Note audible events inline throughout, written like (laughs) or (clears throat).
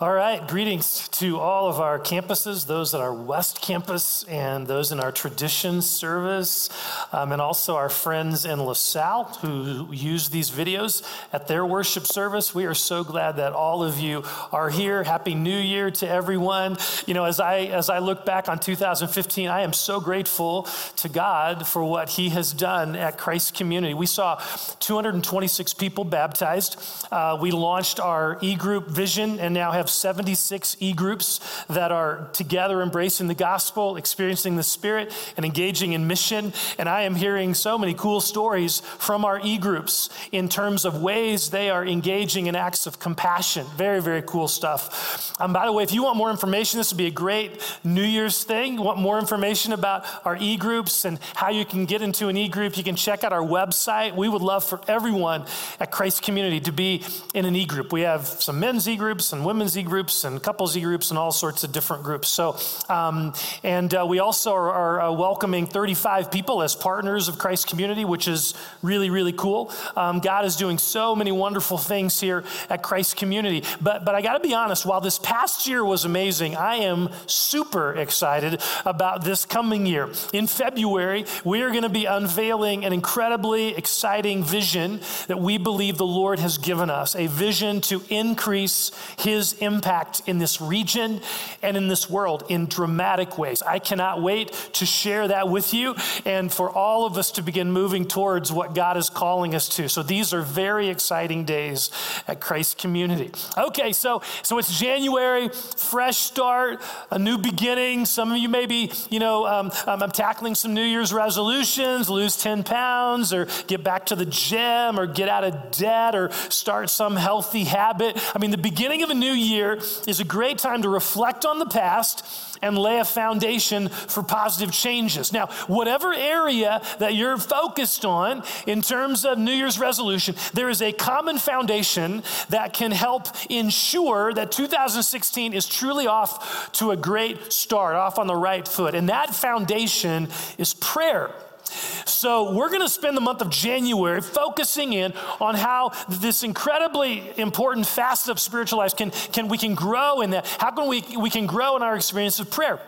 All right, greetings to all of our campuses, those at our West Campus and those in our Tradition service, um, and also our friends in LaSalle who use these videos at their worship service. We are so glad that all of you are here. Happy New Year to everyone. You know, as I as I look back on 2015, I am so grateful to God for what He has done at Christ Community. We saw 226 people baptized. Uh, we launched our e-group vision and now have have 76 e groups that are together embracing the gospel, experiencing the Spirit, and engaging in mission. And I am hearing so many cool stories from our e groups in terms of ways they are engaging in acts of compassion. Very, very cool stuff. Um, by the way, if you want more information, this would be a great New Year's thing. You want more information about our e groups and how you can get into an e group, you can check out our website. We would love for everyone at Christ Community to be in an e group. We have some men's e groups and women's groups and couples groups and all sorts of different groups. So, um, and uh, we also are, are uh, welcoming 35 people as partners of Christ Community, which is really, really cool. Um, God is doing so many wonderful things here at Christ Community. But, but I got to be honest, while this past year was amazing, I am super excited about this coming year. In February, we are going to be unveiling an incredibly exciting vision that we believe the Lord has given us a vision to increase His impact in this region and in this world in dramatic ways. I cannot wait to share that with you and for all of us to begin moving towards what God is calling us to. So these are very exciting days at Christ Community. Okay, so so it's January, fresh start, a new beginning. Some of you maybe, you know, um, um, I'm tackling some New Year's resolutions, lose 10 pounds or get back to the gym or get out of debt or start some healthy habit. I mean, the beginning of a new year year is a great time to reflect on the past and lay a foundation for positive changes. Now, whatever area that you're focused on in terms of New Year's resolution, there is a common foundation that can help ensure that 2016 is truly off to a great start, off on the right foot. And that foundation is prayer. So, we're going to spend the month of January focusing in on how this incredibly important facet of spiritual life can, can we can grow in that. How can we, we can grow in our experience of prayer?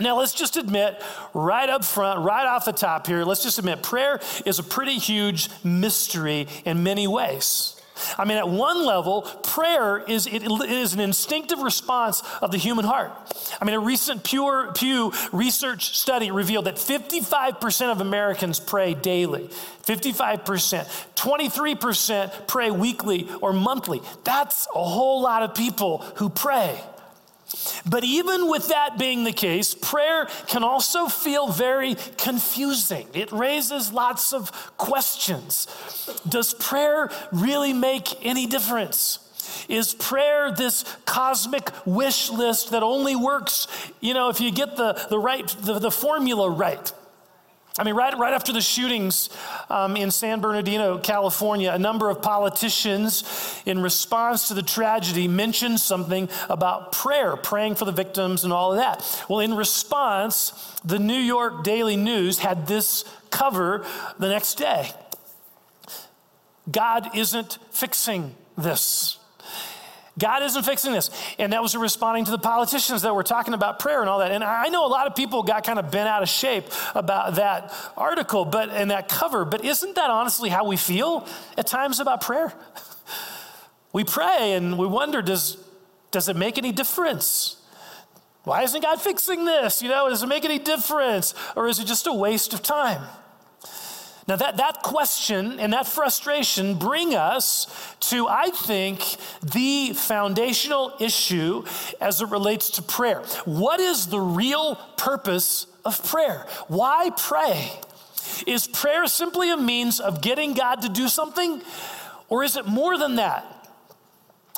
Now, let's just admit right up front, right off the top here, let's just admit prayer is a pretty huge mystery in many ways. I mean, at one level, prayer is, it is an instinctive response of the human heart. I mean, a recent Pew, Pew research study revealed that 55% of Americans pray daily. 55%. 23% pray weekly or monthly. That's a whole lot of people who pray. But even with that being the case, prayer can also feel very confusing. It raises lots of questions. Does prayer really make any difference? Is prayer this cosmic wish list that only works, you know, if you get the, the right, the, the formula right? I mean, right, right after the shootings um, in San Bernardino, California, a number of politicians, in response to the tragedy, mentioned something about prayer, praying for the victims and all of that. Well, in response, the New York Daily News had this cover the next day God isn't fixing this. God isn't fixing this. And that was responding to the politicians that were talking about prayer and all that. And I know a lot of people got kind of bent out of shape about that article, but and that cover. But isn't that honestly how we feel at times about prayer? (laughs) We pray and we wonder, does, does it make any difference? Why isn't God fixing this? You know, does it make any difference? Or is it just a waste of time? Now, that, that question and that frustration bring us to, I think, the foundational issue as it relates to prayer. What is the real purpose of prayer? Why pray? Is prayer simply a means of getting God to do something? Or is it more than that?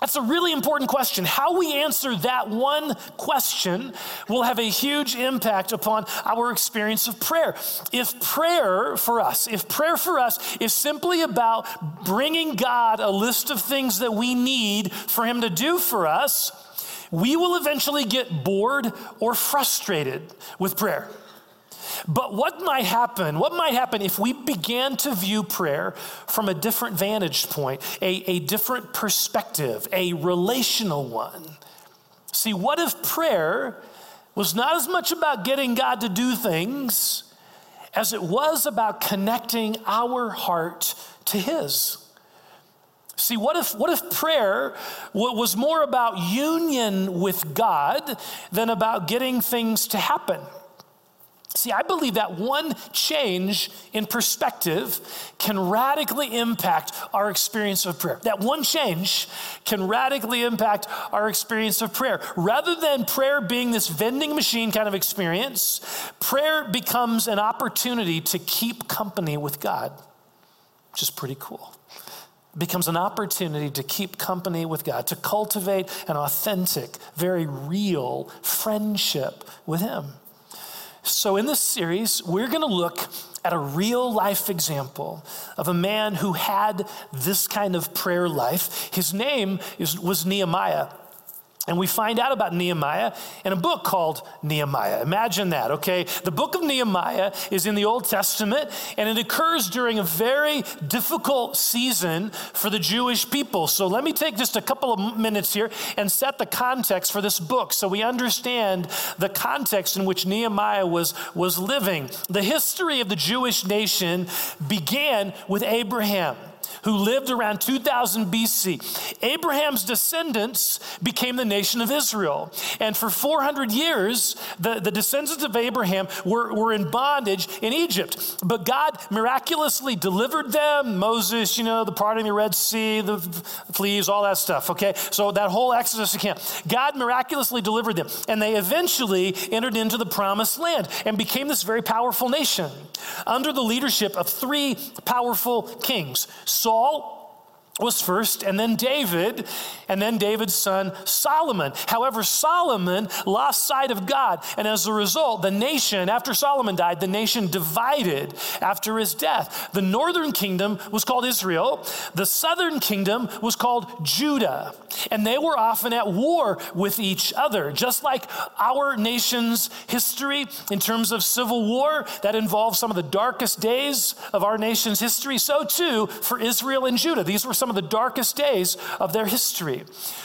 That's a really important question. How we answer that one question will have a huge impact upon our experience of prayer. If prayer for us, if prayer for us is simply about bringing God a list of things that we need for Him to do for us, we will eventually get bored or frustrated with prayer. But what might happen? What might happen if we began to view prayer from a different vantage point, a, a different perspective, a relational one? See, what if prayer was not as much about getting God to do things as it was about connecting our heart to His? See, what if, what if prayer was more about union with God than about getting things to happen? See, I believe that one change in perspective can radically impact our experience of prayer. That one change can radically impact our experience of prayer. Rather than prayer being this vending machine kind of experience, prayer becomes an opportunity to keep company with God, which is pretty cool becomes an opportunity to keep company with God, to cultivate an authentic, very real friendship with Him. So, in this series, we're going to look at a real life example of a man who had this kind of prayer life. His name is, was Nehemiah. And we find out about Nehemiah in a book called Nehemiah. Imagine that, okay? The book of Nehemiah is in the Old Testament, and it occurs during a very difficult season for the Jewish people. So let me take just a couple of minutes here and set the context for this book so we understand the context in which Nehemiah was, was living. The history of the Jewish nation began with Abraham who lived around 2000 BC. Abraham's descendants became the nation of Israel. And for 400 years, the, the descendants of Abraham were, were in bondage in Egypt. But God miraculously delivered them. Moses, you know, the parting of the Red Sea, the fleas, all that stuff, okay? So that whole Exodus account. God miraculously delivered them. And they eventually entered into the promised land and became this very powerful nation under the leadership of three powerful kings Saul, all was first, and then David, and then David's son Solomon. However, Solomon lost sight of God, and as a result, the nation, after Solomon died, the nation divided after his death. The northern kingdom was called Israel, the southern kingdom was called Judah, and they were often at war with each other. Just like our nation's history in terms of civil war that involved some of the darkest days of our nation's history, so too for Israel and Judah. These were some some of the darkest days of their history.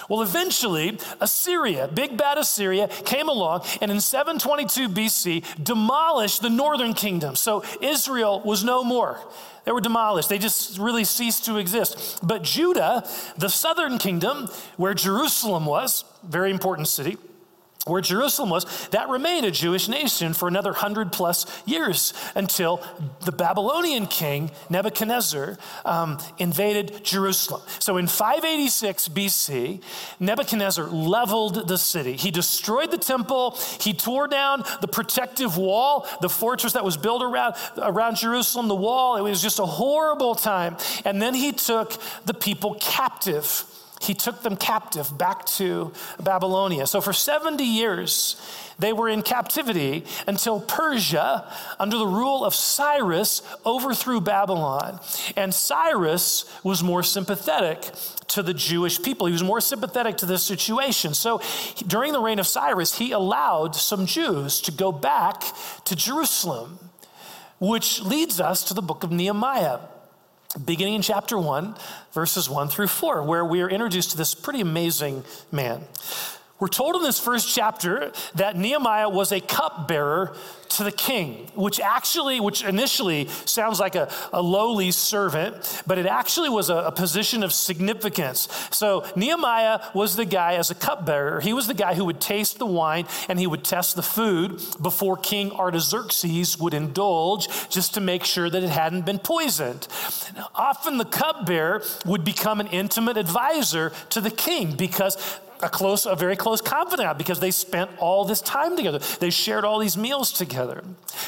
Well, eventually, Assyria, big bad Assyria, came along and in 722 BC demolished the northern kingdom. So Israel was no more. They were demolished. They just really ceased to exist. But Judah, the southern kingdom, where Jerusalem was, very important city, where Jerusalem was, that remained a Jewish nation for another hundred plus years until the Babylonian king Nebuchadnezzar um, invaded Jerusalem. So in 586 BC, Nebuchadnezzar leveled the city. He destroyed the temple, he tore down the protective wall, the fortress that was built around, around Jerusalem, the wall. It was just a horrible time. And then he took the people captive he took them captive back to Babylonia. So for 70 years, they were in captivity until Persia, under the rule of Cyrus, overthrew Babylon. And Cyrus was more sympathetic to the Jewish people. He was more sympathetic to the situation. So during the reign of Cyrus, he allowed some Jews to go back to Jerusalem, which leads us to the book of Nehemiah beginning in chapter 1, verses 1 through 4, where we are introduced to this pretty amazing man. We're told in this first chapter that Nehemiah was a cupbearer to the king, which actually, which initially sounds like a, a lowly servant, but it actually was a, a position of significance. So Nehemiah was the guy as a cupbearer. He was the guy who would taste the wine and he would test the food before King Artaxerxes would indulge just to make sure that it hadn't been poisoned. Often the cupbearer would become an intimate advisor to the king because a close, a very close confidant because they spent all this time together. They shared all these meals together.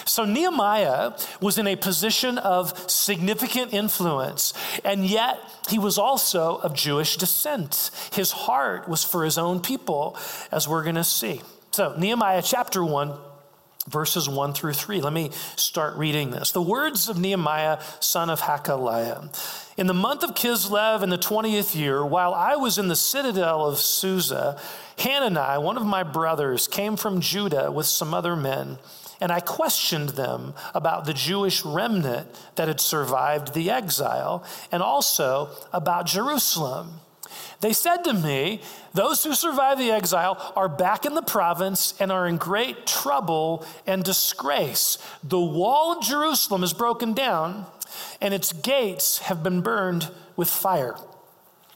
So Nehemiah was in a position of significant influence, and yet he was also of Jewish descent. His heart was for his own people, as we're going to see. So, Nehemiah chapter 1 verses 1 through 3. Let me start reading this. The words of Nehemiah, son of Hakaliah. In the month of Kislev in the 20th year, while I was in the citadel of Susa, Hanani, one of my brothers, came from Judah with some other men, and I questioned them about the Jewish remnant that had survived the exile, and also about Jerusalem. They said to me, Those who survived the exile are back in the province and are in great trouble and disgrace. The wall of Jerusalem is broken down, and its gates have been burned with fire.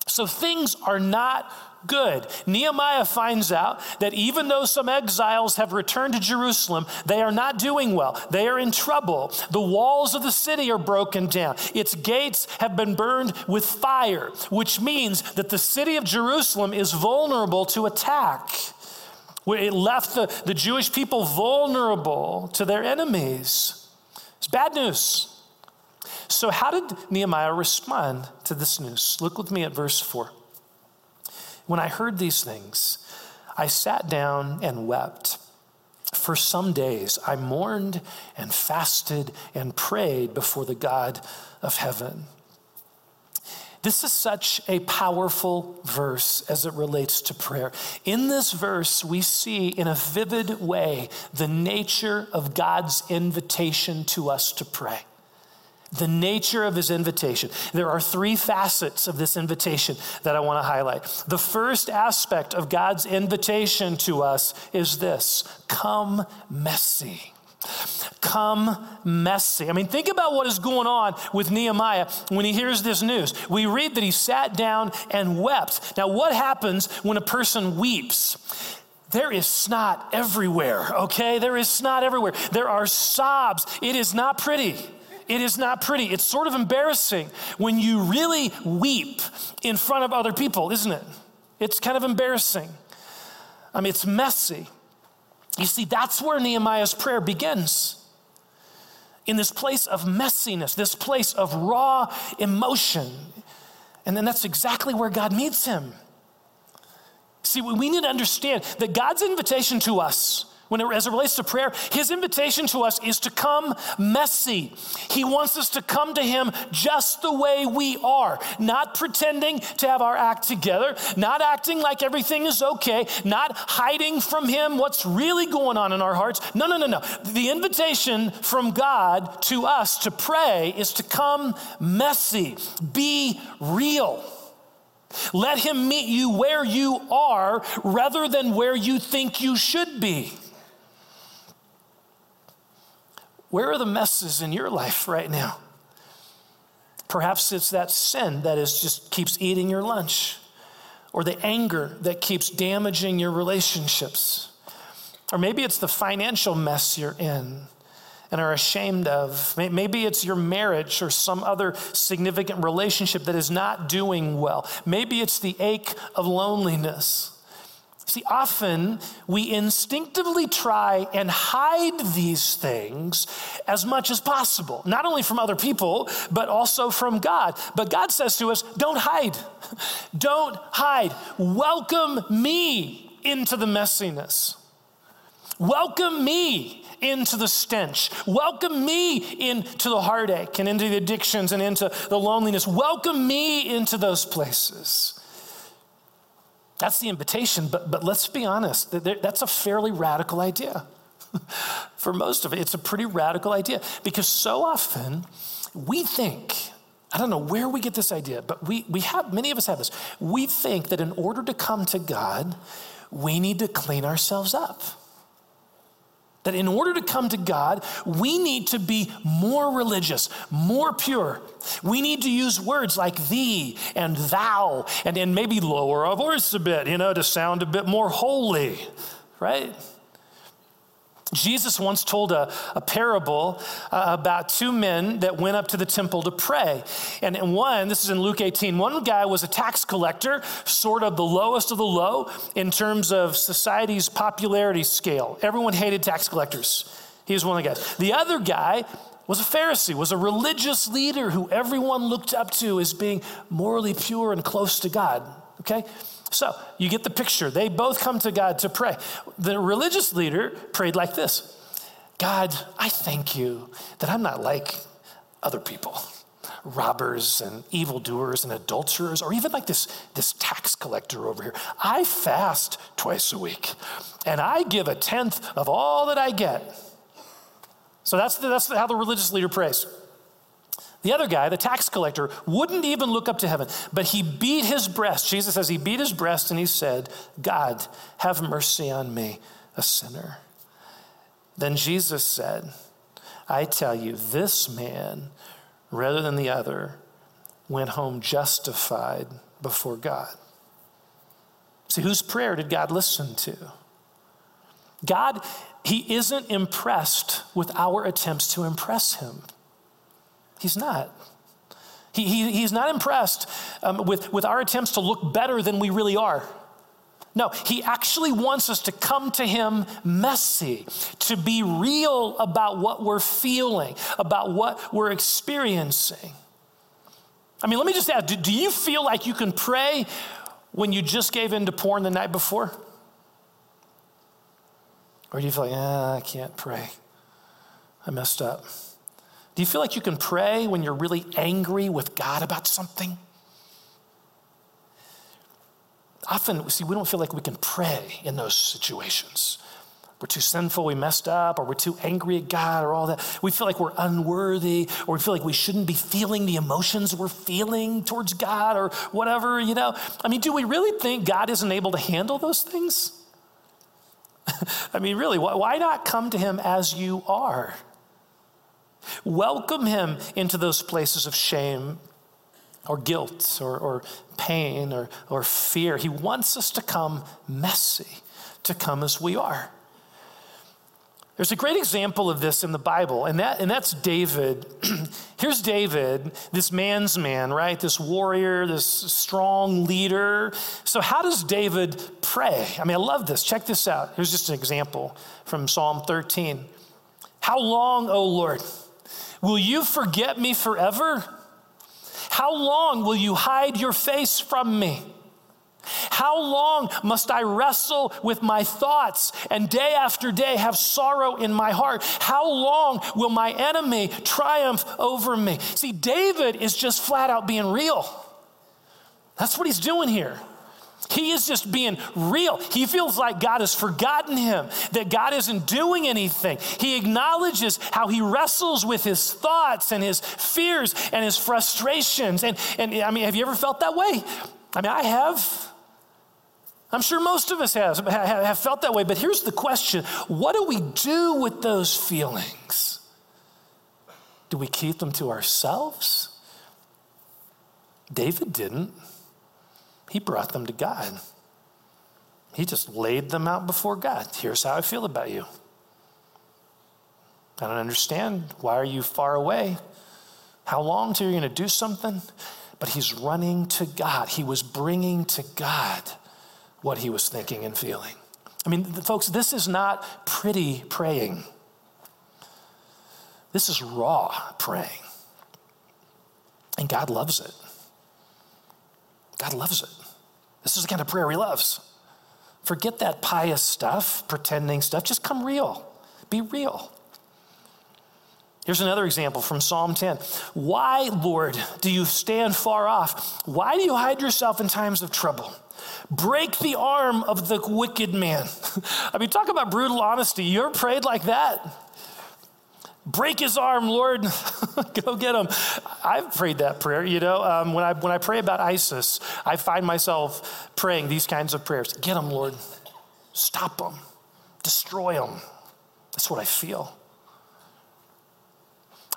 So things are not good. Nehemiah finds out that even though some exiles have returned to Jerusalem, they are not doing well. They are in trouble. The walls of the city are broken down. Its gates have been burned with fire, which means that the city of Jerusalem is vulnerable to attack. It left the, the Jewish people vulnerable to their enemies. It's bad news. So, how did Nehemiah respond to this news? Look with me at verse 4. When I heard these things, I sat down and wept. For some days I mourned and fasted and prayed before the God of heaven. This is such a powerful verse as it relates to prayer. In this verse, we see in a vivid way the nature of God's invitation to us to pray the nature of his invitation. There are three facets of this invitation that I want to highlight. The first aspect of God's invitation to us is this come messy. Come messy. I mean, think about what is going on with Nehemiah when he hears this news. We read that he sat down and wept. Now, what happens when a person weeps? There is snot everywhere, okay? There is snot everywhere. There are sobs. It is not pretty. It is not pretty. It's sort of embarrassing when you really weep in front of other people, isn't it? It's kind of embarrassing. I mean, it's messy. You see, that's where Nehemiah's prayer begins. In this place of messiness, this place of raw emotion. And then that's exactly where God meets him. See, we need to understand that God's invitation to us when it, as it relates to prayer, his invitation to us is to come messy. He wants us to come to him just the way we are, not pretending to have our act together, not acting like everything is okay, not hiding from him what's really going on in our hearts. No, no, no, no. The invitation from God to us to pray is to come messy, be real. Let him meet you where you are rather than where you think you should be. Where are the messes in your life right now? Perhaps it's that sin that is just keeps eating your lunch, or the anger that keeps damaging your relationships. Or maybe it's the financial mess you're in and are ashamed of. Maybe it's your marriage or some other significant relationship that is not doing well. Maybe it's the ache of loneliness. See, often we instinctively try and hide these things as much as possible, not only from other people, but also from God. But God says to us, don't hide. (laughs) Don't hide. Welcome me into the messiness. Welcome me into the stench. Welcome me into the heartache and into the addictions and into the loneliness. Welcome me into those places. That's the invitation, but, but let's be honest, that's a fairly radical idea. (laughs) For most of it, it's a pretty radical idea because so often we think, I don't know where we get this idea, but we, we have, many of us have this. We think that in order to come to God, we need to clean ourselves up. That in order to come to God, we need to be more religious, more pure. We need to use words like thee and thou, and then maybe lower our voice a bit, you know, to sound a bit more holy, right? Jesus once told a, a parable uh, about two men that went up to the temple to pray. And, and one, this is in Luke 18, one guy was a tax collector, sort of the lowest of the low in terms of society's popularity scale. Everyone hated tax collectors. He was one of the guys. The other guy was a Pharisee, was a religious leader who everyone looked up to as being morally pure and close to God. Okay? So you get the picture. They both come to God to pray. The religious leader prayed like this God, I thank you that I'm not like other people robbers and evildoers and adulterers, or even like this, this tax collector over here. I fast twice a week and I give a tenth of all that I get. So that's, the, that's how the religious leader prays. The other guy, the tax collector, wouldn't even look up to heaven, but he beat his breast. Jesus says he beat his breast and he said, God, have mercy on me, a sinner. Then Jesus said, I tell you, this man, rather than the other, went home justified before God. See, whose prayer did God listen to? God, He isn't impressed with our attempts to impress Him. He's not. He, he, he's not impressed um, with, with our attempts to look better than we really are. No, he actually wants us to come to him messy, to be real about what we're feeling, about what we're experiencing. I mean, let me just ask do, do you feel like you can pray when you just gave in to porn the night before? Or do you feel like, ah, I can't pray? I messed up. Do you feel like you can pray when you're really angry with God about something? Often, see, we don't feel like we can pray in those situations. We're too sinful, we messed up, or we're too angry at God, or all that. We feel like we're unworthy, or we feel like we shouldn't be feeling the emotions we're feeling towards God, or whatever, you know. I mean, do we really think God isn't able to handle those things? (laughs) I mean, really, why not come to Him as you are? Welcome him into those places of shame or guilt or, or pain or, or fear. He wants us to come messy, to come as we are. There's a great example of this in the Bible, and, that, and that's David. (clears throat) Here's David, this man's man, right? This warrior, this strong leader. So, how does David pray? I mean, I love this. Check this out. Here's just an example from Psalm 13. How long, O Lord? Will you forget me forever? How long will you hide your face from me? How long must I wrestle with my thoughts and day after day have sorrow in my heart? How long will my enemy triumph over me? See, David is just flat out being real. That's what he's doing here. He is just being real. He feels like God has forgotten him, that God isn't doing anything. He acknowledges how he wrestles with his thoughts and his fears and his frustrations. And, and I mean, have you ever felt that way? I mean, I have. I'm sure most of us have, have felt that way. But here's the question what do we do with those feelings? Do we keep them to ourselves? David didn't. He brought them to God. He just laid them out before God. Here's how I feel about you. I don't understand. Why are you far away? How long till you're going to do something? But he's running to God. He was bringing to God what he was thinking and feeling. I mean, folks, this is not pretty praying. This is raw praying. And God loves it. God loves it. This is the kind of prayer He loves. Forget that pious stuff, pretending stuff. Just come real. Be real. Here's another example from Psalm 10. Why, Lord, do you stand far off? Why do you hide yourself in times of trouble? Break the arm of the wicked man. (laughs) I mean, talk about brutal honesty. You ever prayed like that? Break his arm, Lord, (laughs) go get him. I've prayed that prayer. You know, um, when I when I pray about ISIS, I find myself praying these kinds of prayers. Get him, Lord. Stop him. Destroy him. That's what I feel.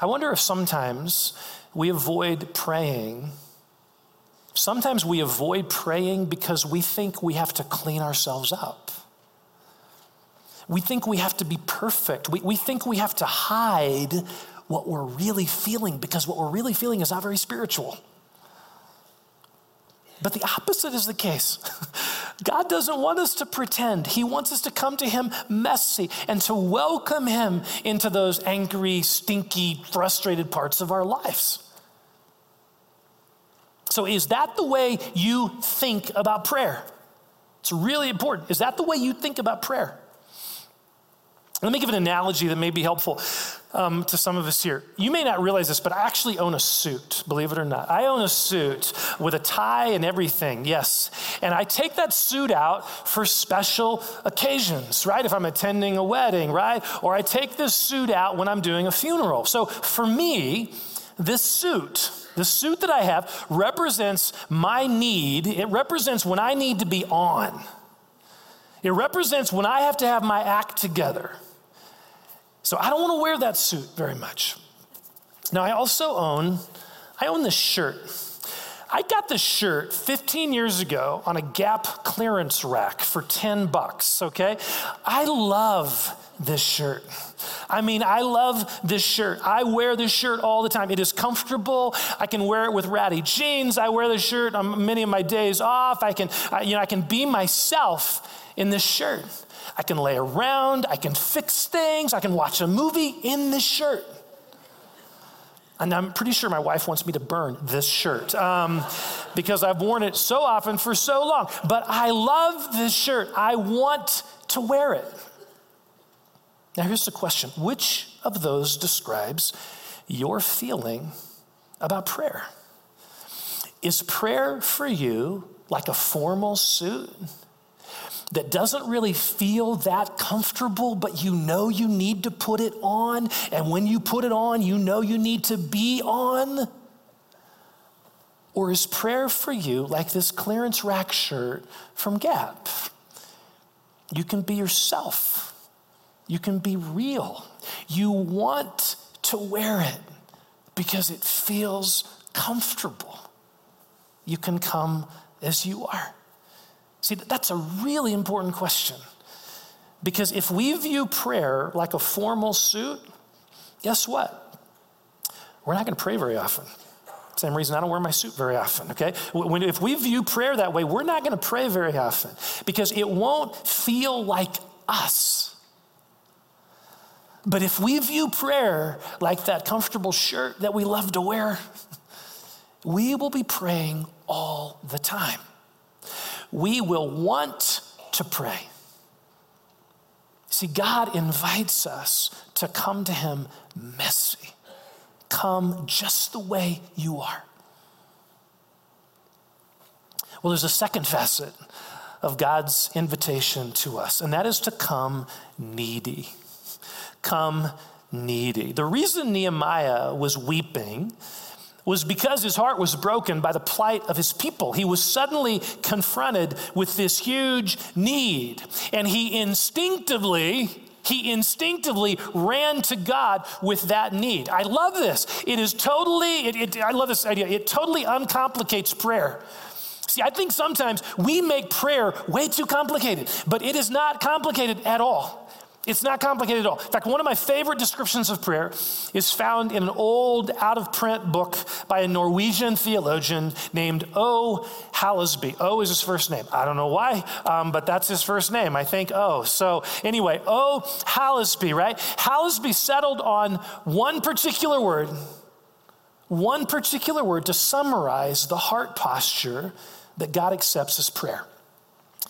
I wonder if sometimes we avoid praying. Sometimes we avoid praying because we think we have to clean ourselves up. We think we have to be perfect. We, we think we have to hide what we're really feeling because what we're really feeling is not very spiritual. But the opposite is the case. (laughs) God doesn't want us to pretend. He wants us to come to Him messy and to welcome Him into those angry, stinky, frustrated parts of our lives. So, is that the way you think about prayer? It's really important. Is that the way you think about prayer? Let me give an analogy that may be helpful um, to some of us here. You may not realize this, but I actually own a suit, believe it or not. I own a suit with a tie and everything, yes. And I take that suit out for special occasions, right? If I'm attending a wedding, right? Or I take this suit out when I'm doing a funeral. So for me, this suit, the suit that I have, represents my need. It represents when I need to be on. It represents when I have to have my act together. So I don't want to wear that suit very much. Now I also own I own this shirt. I got this shirt 15 years ago on a Gap clearance rack for 10 bucks, okay? I love this shirt. I mean, I love this shirt. I wear this shirt all the time. It is comfortable. I can wear it with ratty jeans. I wear this shirt on many of my days off. I can, I, you know, I can be myself in this shirt. I can lay around. I can fix things. I can watch a movie in this shirt. And I'm pretty sure my wife wants me to burn this shirt um, because I've worn it so often for so long. But I love this shirt. I want to wear it. Now, here's the question which of those describes your feeling about prayer? Is prayer for you like a formal suit? That doesn't really feel that comfortable, but you know you need to put it on. And when you put it on, you know you need to be on? Or is prayer for you like this clearance rack shirt from Gap? You can be yourself, you can be real. You want to wear it because it feels comfortable. You can come as you are. See, that's a really important question. Because if we view prayer like a formal suit, guess what? We're not going to pray very often. Same reason I don't wear my suit very often, okay? When, if we view prayer that way, we're not going to pray very often because it won't feel like us. But if we view prayer like that comfortable shirt that we love to wear, (laughs) we will be praying all the time we will want to pray. See, God invites us to come to Him messy. Come just the way you are. Well, there's a second facet of God's invitation to us, and that is to come needy. Come needy. The reason Nehemiah was weeping was because his heart was broken by the plight of his people. He was suddenly confronted with this huge need, and he instinctively he instinctively ran to God with that need. I love this. It is totally, it, it, I love this idea. It totally uncomplicates prayer. See, I think sometimes we make prayer way too complicated, but it is not complicated at all. It's not complicated at all. In fact, one of my favorite descriptions of prayer is found in an old, out of print book by a Norwegian theologian named O. Hallesby. O is his first name. I don't know why, um, but that's his first name. I think O. So, anyway, O. Hallesby, right? Hallesby settled on one particular word, one particular word to summarize the heart posture that God accepts as prayer.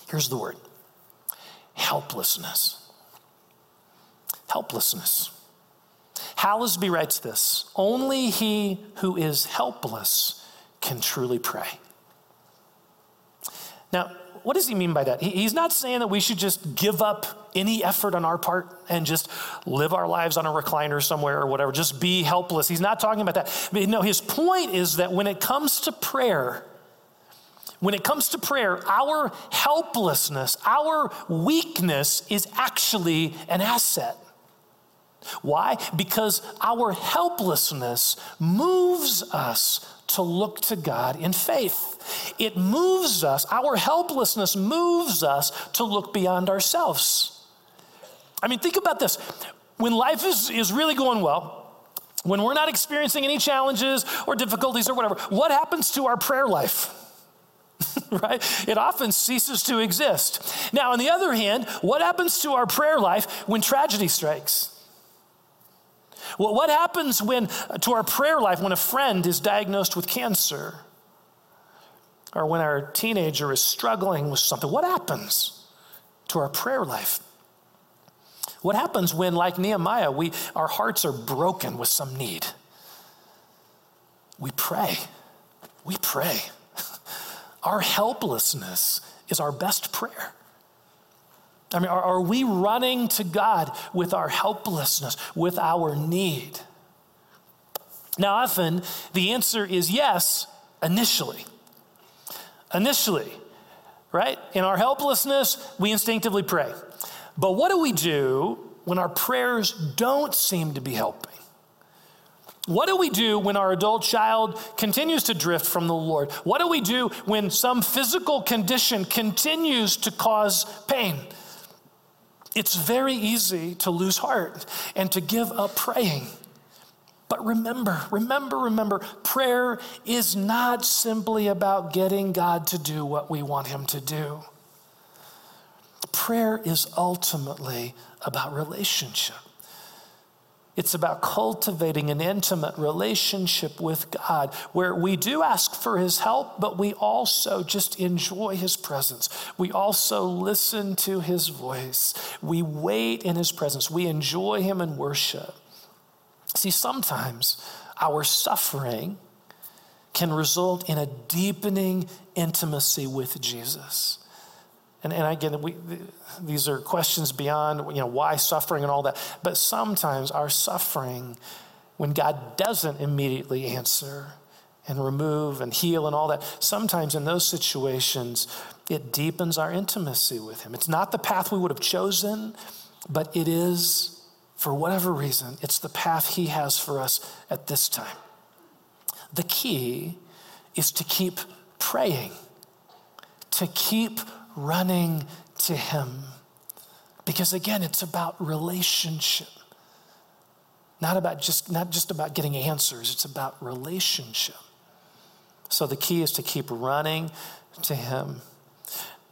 Here's the word helplessness helplessness. Hallesby writes this Only he who is helpless can truly pray. Now, what does he mean by that? He's not saying that we should just give up any effort on our part and just live our lives on a recliner somewhere or whatever, just be helpless. He's not talking about that. But no, his point is that when it comes to prayer, when it comes to prayer, our helplessness, our weakness is actually an asset. Why? Because our helplessness moves us to look to God in faith. It moves us, our helplessness moves us to look beyond ourselves. I mean, think about this. When life is, is really going well, when we're not experiencing any challenges or difficulties or whatever, what happens to our prayer life? (laughs) right? It often ceases to exist. Now, on the other hand, what happens to our prayer life when tragedy strikes? Well, what happens when, uh, to our prayer life, when a friend is diagnosed with cancer? Or when our teenager is struggling with something? What happens to our prayer life? What happens when, like Nehemiah, we, our hearts are broken with some need? We pray. We pray. (laughs) Our helplessness is our best prayer. I mean, are, are we running to God with our helplessness, with our need? Now, often the answer is yes, initially. Initially, right? In our helplessness, we instinctively pray. But what do we do when our prayers don't seem to be helping? What do we do when our adult child continues to drift from the Lord? What do we do when some physical condition continues to cause pain? It's very easy to lose heart and to give up praying. But remember, remember, remember, prayer is not simply about getting God to do what we want Him to do. Prayer is ultimately about relationship. It's about cultivating an intimate relationship with God where we do ask for His help, but we also just enjoy His presence. We also listen to His voice. We wait in His presence. We enjoy Him in worship. See, sometimes our suffering can result in a deepening intimacy with Jesus. And, and again, we, these are questions beyond, you know, why suffering and all that. But sometimes our suffering, when God doesn't immediately answer and remove and heal and all that, sometimes in those situations, it deepens our intimacy with Him. It's not the path we would have chosen, but it is for whatever reason, it's the path He has for us at this time. The key is to keep praying, to keep running to Him. Because again, it's about relationship. Not about just not just about getting answers, it's about relationship. So the key is to keep running to him.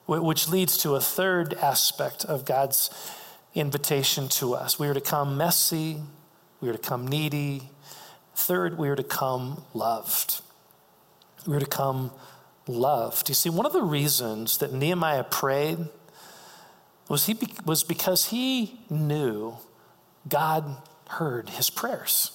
Which leads to a third aspect of God's invitation to us. We are to come messy, we are to come needy. Third, we are to come loved. We are to come loved. You see, one of the reasons that Nehemiah prayed was, he, was because he knew God heard his prayers.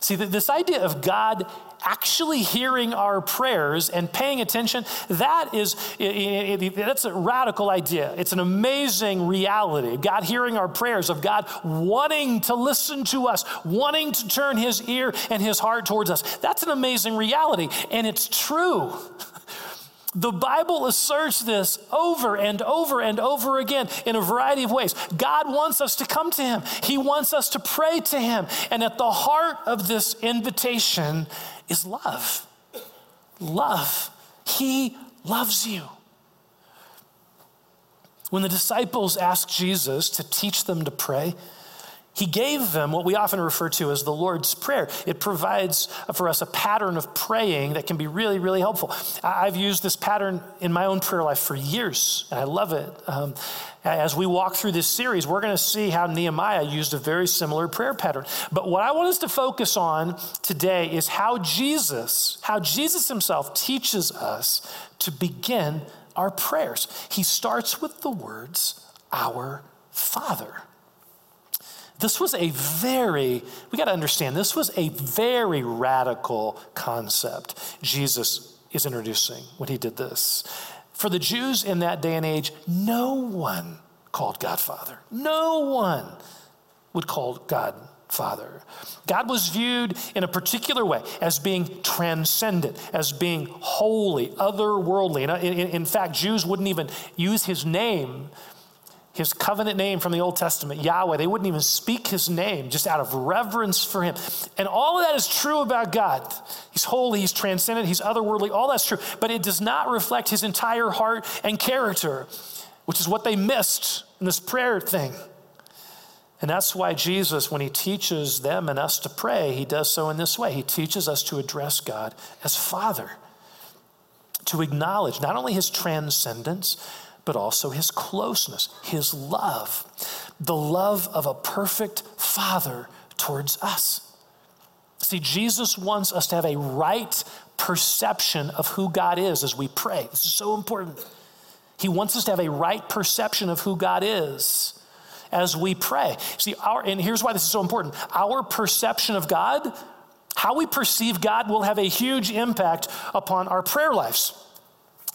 See, this idea of God actually hearing our prayers and paying attention, that is, that's a radical idea. It's an amazing reality. God hearing our prayers, of God wanting to listen to us, wanting to turn his ear and his heart towards us. That's an amazing reality, and it's true. The Bible asserts this over and over and over again in a variety of ways. God wants us to come to Him, He wants us to pray to Him. And at the heart of this invitation is love. Love. He loves you. When the disciples asked Jesus to teach them to pray, he gave them what we often refer to as the Lord's Prayer. It provides for us a pattern of praying that can be really, really helpful. I've used this pattern in my own prayer life for years, and I love it. Um, as we walk through this series, we're going to see how Nehemiah used a very similar prayer pattern. But what I want us to focus on today is how Jesus, how Jesus himself teaches us to begin our prayers. He starts with the words, Our Father. This was a very, we got to understand, this was a very radical concept Jesus is introducing when he did this. For the Jews in that day and age, no one called God Father. No one would call God Father. God was viewed in a particular way as being transcendent, as being holy, otherworldly. In, in, in fact, Jews wouldn't even use his name his covenant name from the Old Testament, Yahweh. They wouldn't even speak his name just out of reverence for him. And all of that is true about God. He's holy, he's transcendent, he's otherworldly, all that's true. But it does not reflect his entire heart and character, which is what they missed in this prayer thing. And that's why Jesus, when he teaches them and us to pray, he does so in this way. He teaches us to address God as Father, to acknowledge not only his transcendence, but also his closeness, his love, the love of a perfect father towards us. See, Jesus wants us to have a right perception of who God is as we pray. This is so important. He wants us to have a right perception of who God is as we pray. See, our, and here's why this is so important our perception of God, how we perceive God, will have a huge impact upon our prayer lives.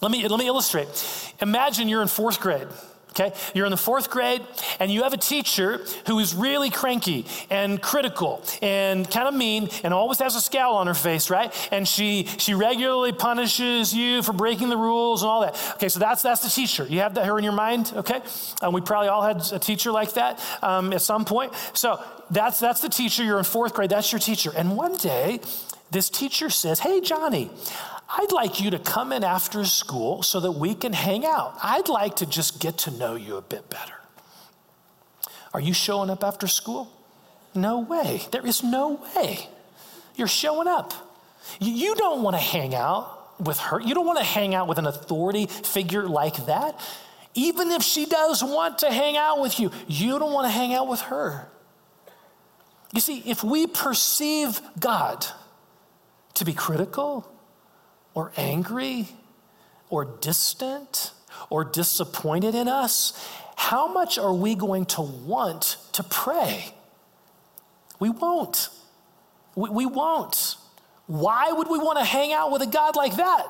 Let me, let me illustrate. Imagine you're in fourth grade Okay? You're in the fourth grade and you have a teacher who is really cranky and critical and kind of mean and always has a scowl on her face, right? And she she regularly punishes you for breaking the rules and all that. Okay, so that's that's the teacher. You have that her in your mind, okay? Um, we probably all had a teacher like that um, at some point. So that's that's the teacher. You're in fourth grade. That's your teacher. And one day, this teacher says, "Hey, Johnny." I'd like you to come in after school so that we can hang out. I'd like to just get to know you a bit better. Are you showing up after school? No way. There is no way. You're showing up. You don't want to hang out with her. You don't want to hang out with an authority figure like that. Even if she does want to hang out with you, you don't want to hang out with her. You see, if we perceive God to be critical, or angry or distant or disappointed in us, how much are we going to want to pray? We won't. We, we won't. Why would we want to hang out with a God like that?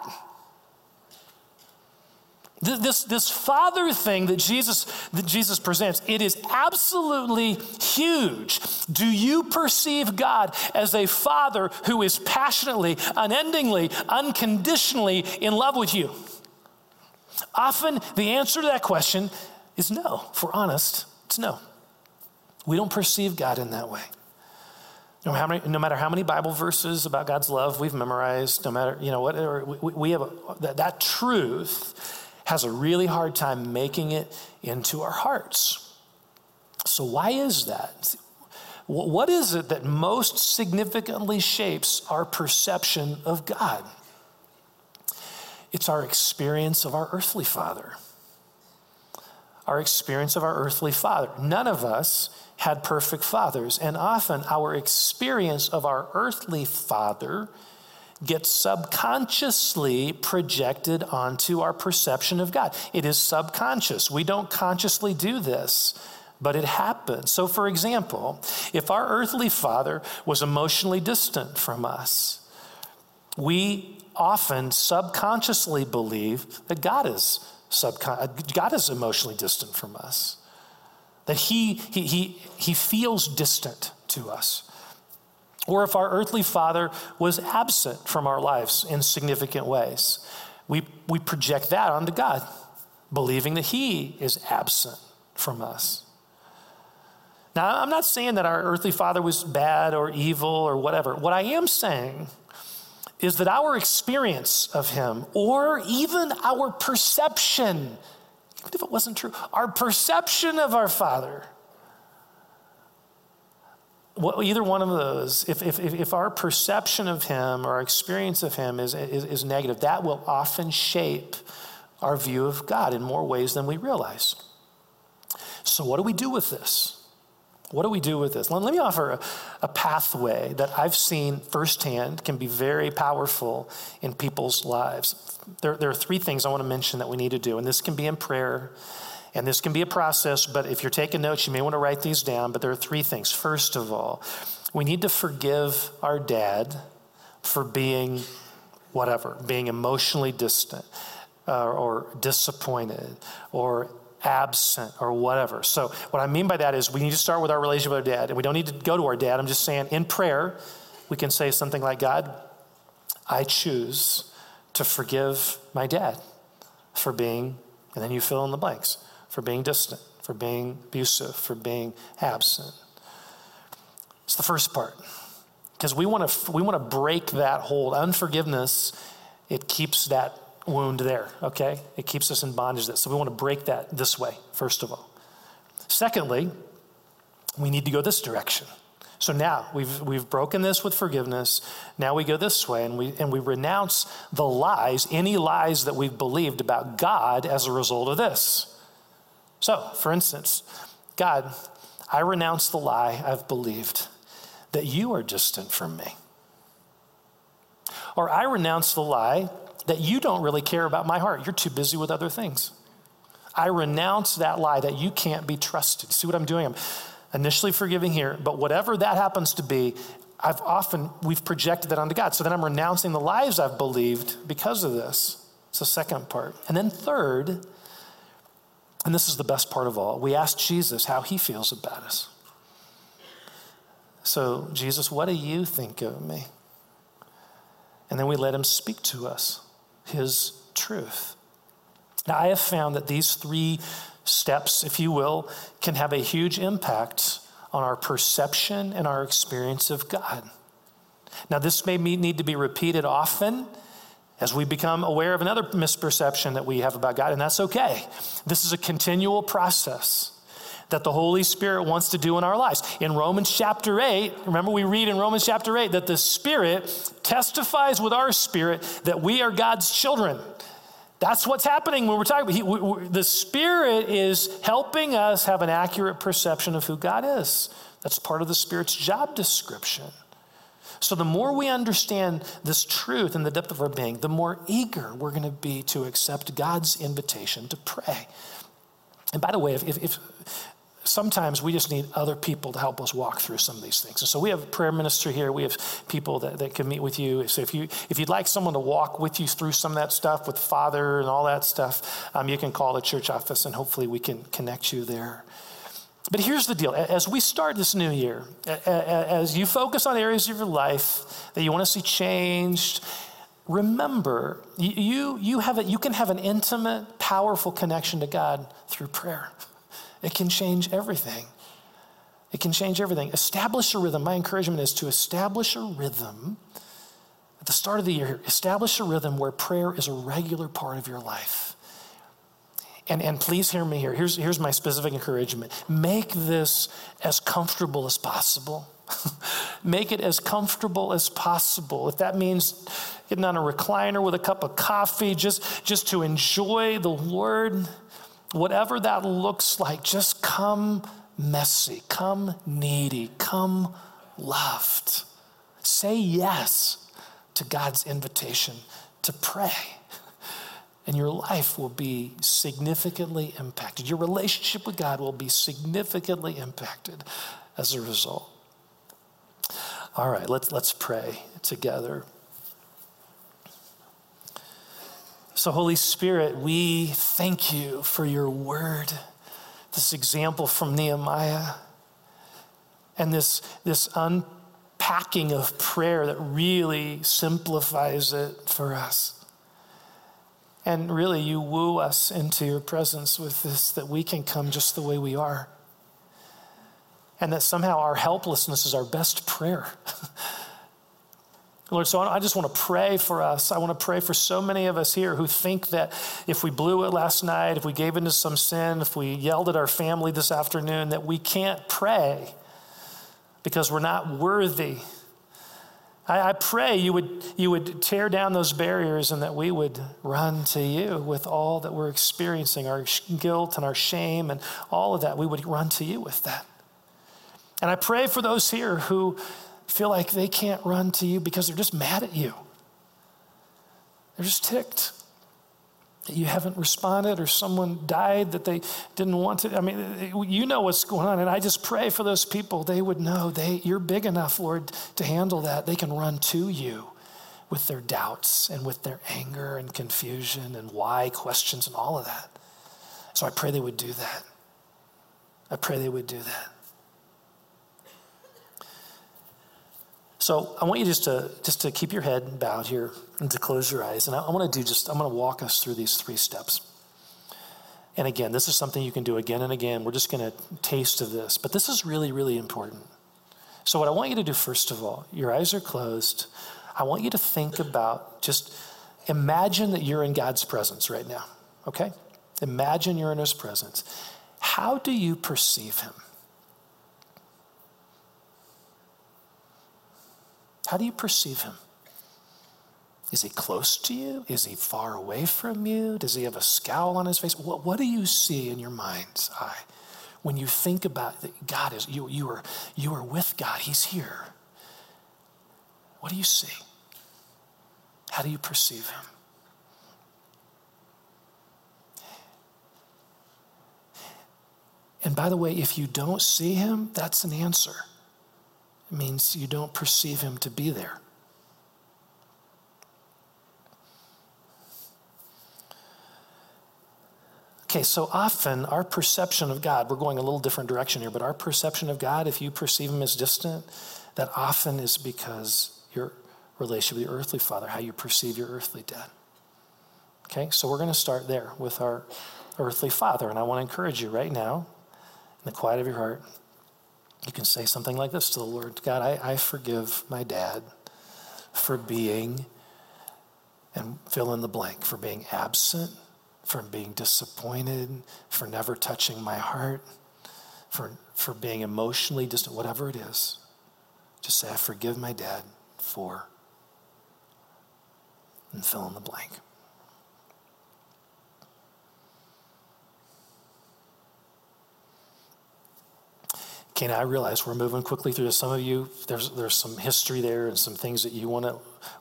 This, this father thing that Jesus, that Jesus presents, it is absolutely huge. Do you perceive God as a father who is passionately, unendingly, unconditionally in love with you? Often the answer to that question is no. If we're honest, it's no. We don't perceive God in that way. No, many, no matter how many Bible verses about God's love we've memorized, no matter, you know, whatever, we, we have a, that, that truth has a really hard time making it into our hearts. So, why is that? What is it that most significantly shapes our perception of God? It's our experience of our earthly father. Our experience of our earthly father. None of us had perfect fathers, and often our experience of our earthly father gets subconsciously projected onto our perception of God. It is subconscious. We don't consciously do this, but it happens. So, for example, if our earthly father was emotionally distant from us, we often subconsciously believe that God is subcon- uh, God is emotionally distant from us. That he, he, he, he feels distant to us or if our earthly father was absent from our lives in significant ways. We, we project that onto God, believing that He is absent from us. Now, I'm not saying that our earthly father was bad or evil or whatever. What I am saying is that our experience of Him, or even our perception, even if it wasn't true, our perception of our Father, well, either one of those, if, if, if our perception of him or our experience of him is, is, is negative, that will often shape our view of God in more ways than we realize. So, what do we do with this? What do we do with this? Let, let me offer a, a, pathway that I've seen firsthand can be very powerful in people's lives. There, there are three things I want to mention that we need to do, and this can be in prayer. And this can be a process, but if you're taking notes, you may want to write these down. But there are three things. First of all, we need to forgive our dad for being whatever, being emotionally distant uh, or disappointed or absent or whatever. So, what I mean by that is we need to start with our relationship with our dad. And we don't need to go to our dad. I'm just saying in prayer, we can say something like, God, I choose to forgive my dad for being, and then you fill in the blanks for being distant, for being abusive, for being absent. It's the first part. Because we want to we want to break that hold. Unforgiveness, it keeps that wound there, okay? It keeps us in bondage there. So we want to break that this way, first of all. Secondly, we need to go this direction. So now we've, we've broken this with forgiveness. Now we go this way and we, and we renounce the lies, any lies that we've believed about God as a result of this. So, for instance, God, I renounce the lie I've believed that you are distant from me. Or I renounce the lie that you don't really care about my heart. You're too busy with other things. I renounce that lie that you can't be trusted. See what I'm doing? I'm initially forgiving here, but whatever that happens to be, I've often, we've projected that onto God. So then I'm renouncing the lies I've believed because of this. It's the second part. And then third, And this is the best part of all. We ask Jesus how he feels about us. So, Jesus, what do you think of me? And then we let him speak to us his truth. Now, I have found that these three steps, if you will, can have a huge impact on our perception and our experience of God. Now, this may need to be repeated often as we become aware of another misperception that we have about God, and that's okay. This is a continual process that the Holy Spirit wants to do in our lives. In Romans chapter 8, remember we read in Romans chapter 8 that the Spirit testifies with our spirit that we are God's children. That's what's happening when we're talking. He, we, we, the Spirit is helping us have an accurate perception of who God is. That's part of the Spirit's job description. So, the more we understand this truth in the depth of our being, the more eager we're going to be to accept God's invitation to pray. And by the way, if, if, if sometimes we just need other people to help us walk through some of these things. And so we have a prayer minister here. We have people that, that can meet with you. So if you if you'd like someone to walk with you through some of that stuff with Father and all that stuff, um, you can call the church office and hopefully we can connect you there. But here's the deal: as we start this new year, as you focus on areas of your life that you want to see changed. Remember, you, you, have a, you can have an intimate, powerful connection to God through prayer. It can change everything. It can change everything. Establish a rhythm. My encouragement is to establish a rhythm at the start of the year. Establish a rhythm where prayer is a regular part of your life. And, and please hear me here. Here's, here's my specific encouragement make this as comfortable as possible. (laughs) make it as comfortable as possible. If that means getting on a recliner with a cup of coffee, just, just to enjoy the Lord whatever that looks like, just come messy, come needy, come loved. Say yes to God's invitation to pray. And your life will be significantly impacted. Your relationship with God will be significantly impacted as a result. All right, let's, let's pray together. So, Holy Spirit, we thank you for your word, this example from Nehemiah, and this, this unpacking of prayer that really simplifies it for us. And really, you woo us into your presence with this that we can come just the way we are. And that somehow our helplessness is our best prayer. (laughs) Lord, so I just want to pray for us. I want to pray for so many of us here who think that if we blew it last night, if we gave into some sin, if we yelled at our family this afternoon, that we can't pray because we're not worthy. I, I pray you would, you would tear down those barriers and that we would run to you with all that we're experiencing, our guilt and our shame and all of that. We would run to you with that. And I pray for those here who feel like they can't run to you because they're just mad at you. They're just ticked you haven't responded or someone died that they didn't want to. I mean, you know what's going on. And I just pray for those people. They would know they, you're big enough, Lord, to handle that. They can run to you with their doubts and with their anger and confusion and why questions and all of that. So I pray they would do that. I pray they would do that. So I want you just to just to keep your head bowed here and to close your eyes. And I, I want to do just I'm going to walk us through these three steps. And again, this is something you can do again and again. We're just going to taste of this, but this is really really important. So what I want you to do first of all, your eyes are closed. I want you to think about just imagine that you're in God's presence right now. Okay? Imagine you're in his presence. How do you perceive him? How do you perceive him? Is he close to you? Is he far away from you? Does he have a scowl on his face? What, what do you see in your mind's eye when you think about that God is you, you are you are with God, He's here. What do you see? How do you perceive him? And by the way, if you don't see him, that's an answer. Means you don't perceive him to be there. Okay, so often our perception of God, we're going a little different direction here, but our perception of God, if you perceive Him as distant, that often is because your relationship with your earthly father, how you perceive your earthly dad. Okay, so we're going to start there with our earthly father. And I want to encourage you right now, in the quiet of your heart, you can say something like this to the Lord God, I, I forgive my dad for being, and fill in the blank, for being absent, for being disappointed, for never touching my heart, for, for being emotionally distant, whatever it is. Just say, I forgive my dad for, and fill in the blank. I realize we're moving quickly through this. Some of you, there's, there's some history there and some things that you want to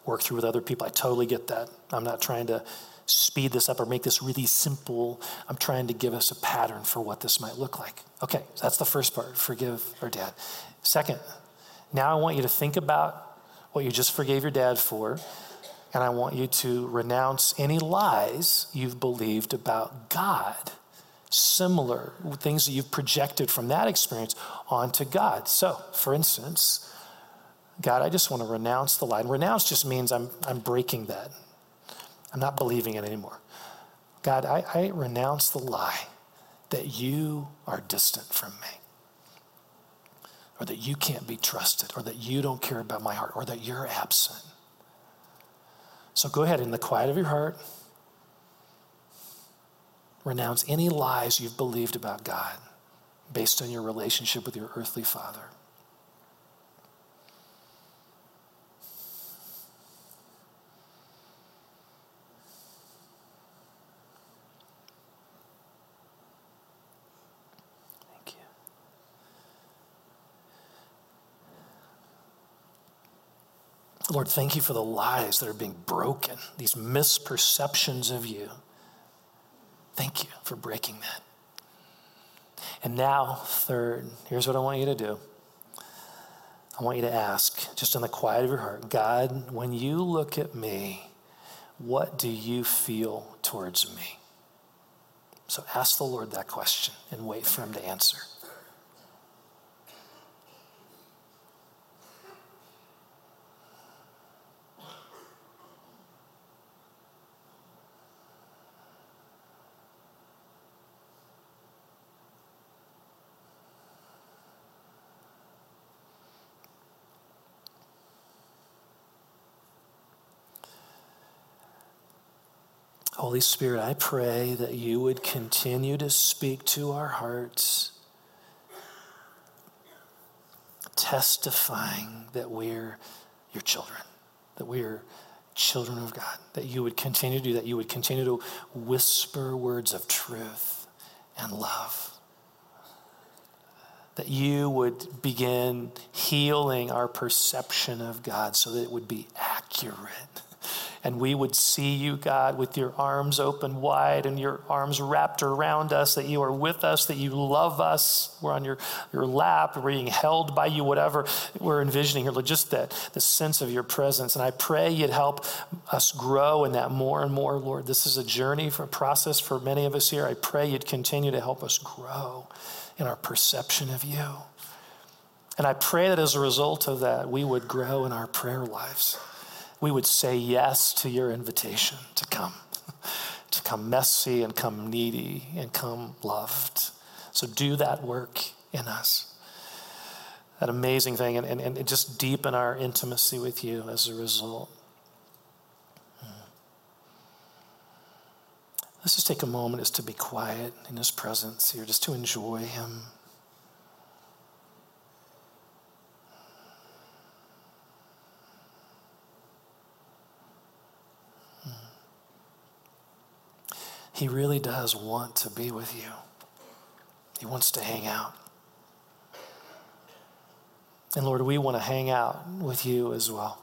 work through with other people. I totally get that. I'm not trying to speed this up or make this really simple. I'm trying to give us a pattern for what this might look like. Okay, so that's the first part forgive our dad. Second, now I want you to think about what you just forgave your dad for, and I want you to renounce any lies you've believed about God similar things that you've projected from that experience onto God. So, for instance, God, I just want to renounce the lie. And renounce just means I'm, I'm breaking that. I'm not believing it anymore. God, I, I renounce the lie that you are distant from me, or that you can't be trusted, or that you don't care about my heart, or that you're absent. So go ahead in the quiet of your heart renounce any lies you've believed about God based on your relationship with your earthly father. Thank you. Lord, thank you for the lies that are being broken, these misperceptions of you. Thank you for breaking that. And now, third, here's what I want you to do. I want you to ask, just in the quiet of your heart, God, when you look at me, what do you feel towards me? So ask the Lord that question and wait for him to answer. Holy Spirit, I pray that you would continue to speak to our hearts, testifying that we're your children, that we're children of God, that you would continue to do that. You would continue to whisper words of truth and love. That you would begin healing our perception of God so that it would be accurate and we would see you, God, with your arms open wide and your arms wrapped around us, that you are with us, that you love us. We're on your, your lap, we're being held by you, whatever we're envisioning here, just that the sense of your presence. And I pray you'd help us grow in that more and more, Lord. This is a journey, for a process for many of us here. I pray you'd continue to help us grow in our perception of you. And I pray that as a result of that, we would grow in our prayer lives we would say yes to your invitation to come, (laughs) to come messy and come needy and come loved. So do that work in us. That amazing thing, and, and, and just deepen our intimacy with you as a result. Let's just take a moment just to be quiet in his presence here, just to enjoy him. He really does want to be with you, He wants to hang out. And Lord, we want to hang out with you as well.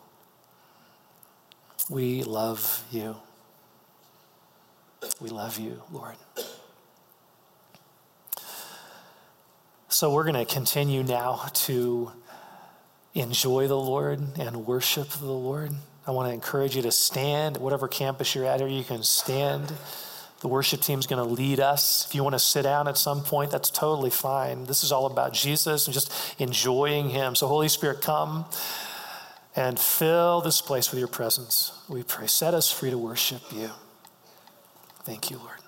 We love you. We love you, Lord. So we're going to continue now to enjoy the Lord and worship the Lord. I want to encourage you to stand, whatever campus you're at, or you can stand The worship team's going to lead us. If you want to sit down at some point, that's totally fine. This is all about Jesus and just enjoying Him. So, Holy Spirit, come and fill this place with your presence. We pray. Set us free to worship you. Thank you, Lord.